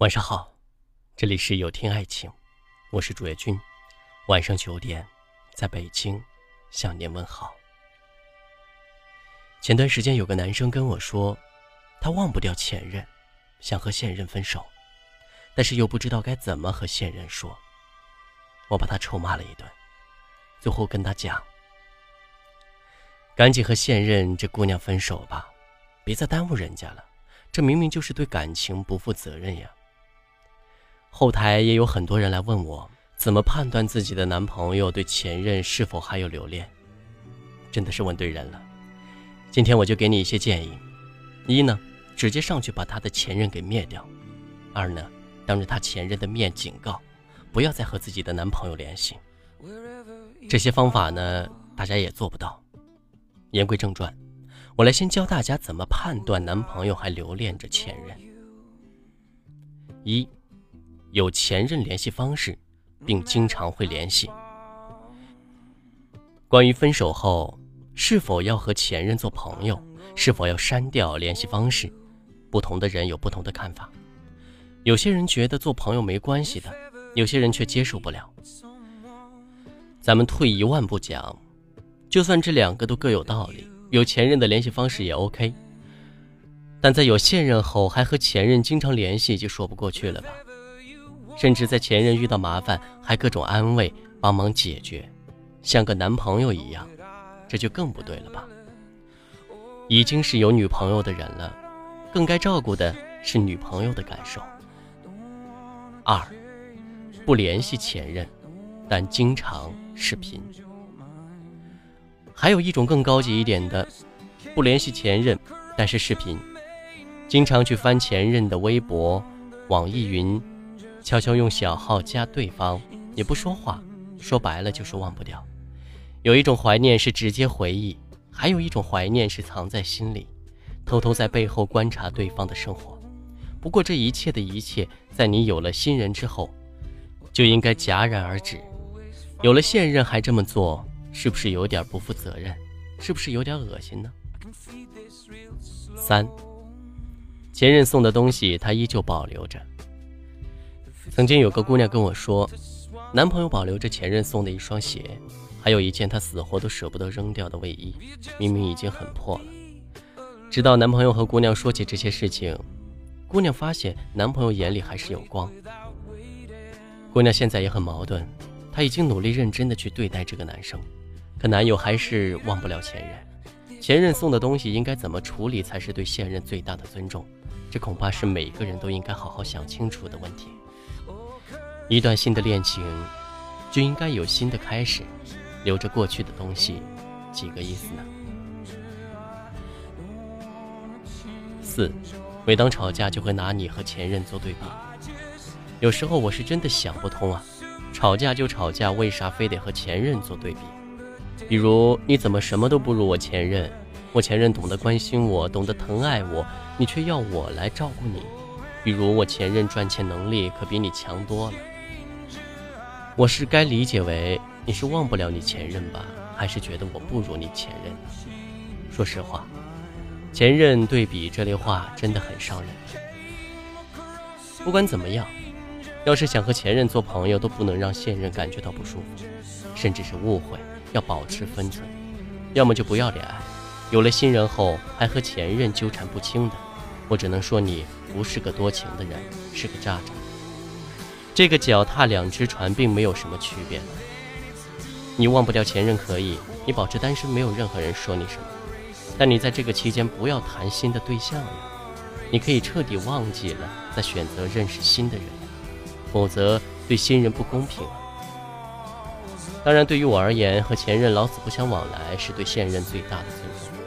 晚上好，这里是有听爱情，我是主页君。晚上九点，在北京向您问好。前段时间有个男生跟我说，他忘不掉前任，想和现任分手，但是又不知道该怎么和现任说。我把他臭骂了一顿，最后跟他讲：“赶紧和现任这姑娘分手吧，别再耽误人家了，这明明就是对感情不负责任呀。”后台也有很多人来问我，怎么判断自己的男朋友对前任是否还有留恋？真的是问对人了。今天我就给你一些建议：一呢，直接上去把他的前任给灭掉；二呢，当着他前任的面警告，不要再和自己的男朋友联系。这些方法呢，大家也做不到。言归正传，我来先教大家怎么判断男朋友还留恋着前任。一。有前任联系方式，并经常会联系。关于分手后是否要和前任做朋友，是否要删掉联系方式，不同的人有不同的看法。有些人觉得做朋友没关系的，有些人却接受不了。咱们退一万步讲，就算这两个都各有道理，有前任的联系方式也 OK，但在有现任后还和前任经常联系，就说不过去了吧？甚至在前任遇到麻烦，还各种安慰、帮忙解决，像个男朋友一样，这就更不对了吧？已经是有女朋友的人了，更该照顾的是女朋友的感受。二，不联系前任，但经常视频。还有一种更高级一点的，不联系前任，但是视频，经常去翻前任的微博、网易云。悄悄用小号加对方，也不说话，说白了就是忘不掉。有一种怀念是直接回忆，还有一种怀念是藏在心里，偷偷在背后观察对方的生活。不过这一切的一切，在你有了新人之后，就应该戛然而止。有了现任还这么做，是不是有点不负责任？是不是有点恶心呢？三，前任送的东西他依旧保留着。曾经有个姑娘跟我说，男朋友保留着前任送的一双鞋，还有一件她死活都舍不得扔掉的卫衣，明明已经很破了。直到男朋友和姑娘说起这些事情，姑娘发现男朋友眼里还是有光。姑娘现在也很矛盾，她已经努力认真的去对待这个男生，可男友还是忘不了前任。前任送的东西应该怎么处理才是对现任最大的尊重？这恐怕是每个人都应该好好想清楚的问题。一段新的恋情，就应该有新的开始。留着过去的东西，几个意思呢？四，每当吵架就会拿你和前任做对比。有时候我是真的想不通啊，吵架就吵架，为啥非得和前任做对比？比如你怎么什么都不如我前任？我前任懂得关心我，懂得疼爱我，你却要我来照顾你。比如我前任赚钱能力可比你强多了。我是该理解为你是忘不了你前任吧，还是觉得我不如你前任呢？说实话，前任对比这类话真的很伤人。不管怎么样，要是想和前任做朋友，都不能让现任感觉到不舒服，甚至是误会，要保持分寸。要么就不要恋爱，有了新人后还和前任纠缠不清的，我只能说你不是个多情的人，是个渣渣。这个脚踏两只船并没有什么区别。你忘不掉前任可以，你保持单身没有任何人说你什么。但你在这个期间不要谈新的对象了，你可以彻底忘记了，再选择认识新的人，否则对新人不公平。当然，对于我而言，和前任老死不相往来是对现任最大的尊重。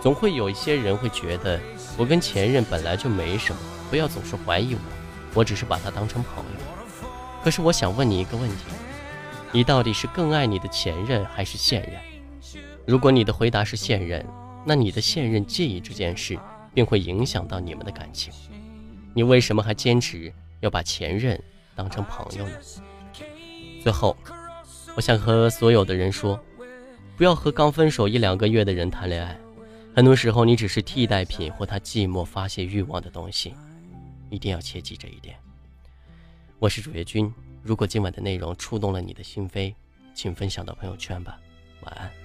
总会有一些人会觉得我跟前任本来就没什么，不要总是怀疑我，我只是把他当成朋友。可是我想问你一个问题：你到底是更爱你的前任还是现任？如果你的回答是现任，那你的现任介意这件事，并会影响到你们的感情。你为什么还坚持要把前任当成朋友呢？最后，我想和所有的人说，不要和刚分手一两个月的人谈恋爱。很多时候，你只是替代品或他寂寞发泄欲望的东西。一定要切记这一点。我是主页君，如果今晚的内容触动了你的心扉，请分享到朋友圈吧。晚安。